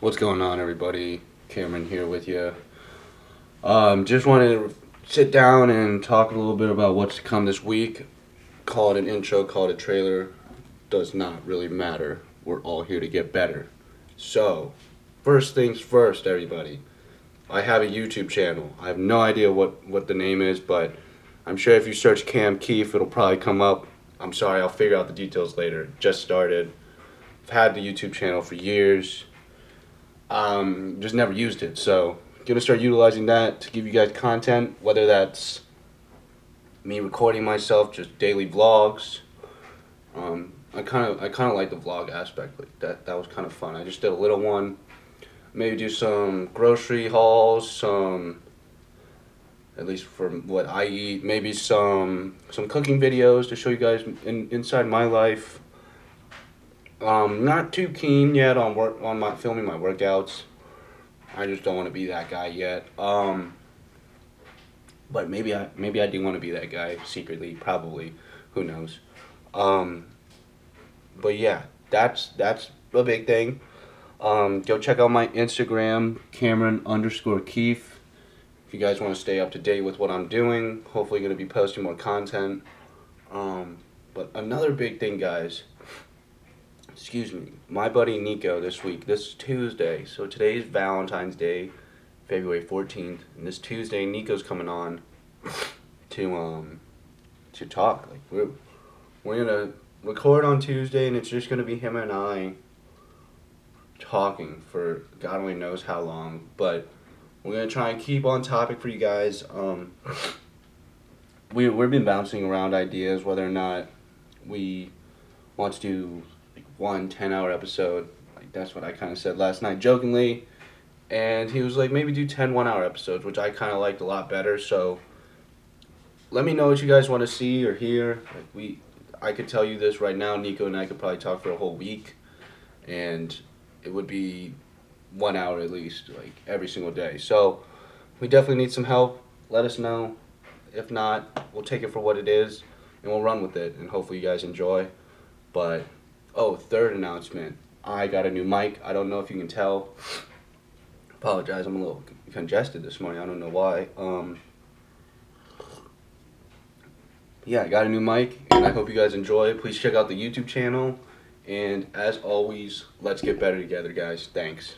What's going on, everybody? Cameron here with you. Um, just wanted to sit down and talk a little bit about what's to come this week. Call it an intro, call it a trailer. Does not really matter. We're all here to get better. So, first things first, everybody. I have a YouTube channel. I have no idea what, what the name is, but I'm sure if you search Cam Keefe, it'll probably come up. I'm sorry, I'll figure out the details later. Just started. I've had the YouTube channel for years. Um, just never used it, so gonna start utilizing that to give you guys content. Whether that's me recording myself, just daily vlogs. Um, I kind of I kind of like the vlog aspect. Like that that was kind of fun. I just did a little one. Maybe do some grocery hauls, some at least from what I eat. Maybe some some cooking videos to show you guys in, inside my life. Um, not too keen yet on work on my filming my workouts. I just don't want to be that guy yet. Um, but maybe I maybe I do want to be that guy secretly. Probably, who knows? Um, but yeah, that's that's a big thing. Um, go check out my Instagram, Cameron underscore Keefe. If you guys want to stay up to date with what I'm doing, hopefully going to be posting more content. Um, but another big thing, guys excuse me, my buddy Nico this week, this Tuesday. So today is Valentine's Day, February 14th, and this Tuesday Nico's coming on to um to talk. Like we're we're gonna record on Tuesday, and it's just gonna be him and I talking for God only knows how long, but we're gonna try and keep on topic for you guys. Um, we we've been bouncing around ideas whether or not we want to do one 10 hour episode. Like that's what I kind of said last night jokingly. And he was like, maybe do 10 one hour episodes, which I kind of liked a lot better. So let me know what you guys want to see or hear. Like we, I could tell you this right now. Nico and I could probably talk for a whole week, and it would be one hour at least, like every single day. So we definitely need some help. Let us know. If not, we'll take it for what it is, and we'll run with it. And hopefully you guys enjoy. But Oh, third announcement. I got a new mic. I don't know if you can tell. Apologize, I'm a little congested this morning. I don't know why. Um, yeah, I got a new mic, and I hope you guys enjoy. Please check out the YouTube channel. And as always, let's get better together, guys. Thanks.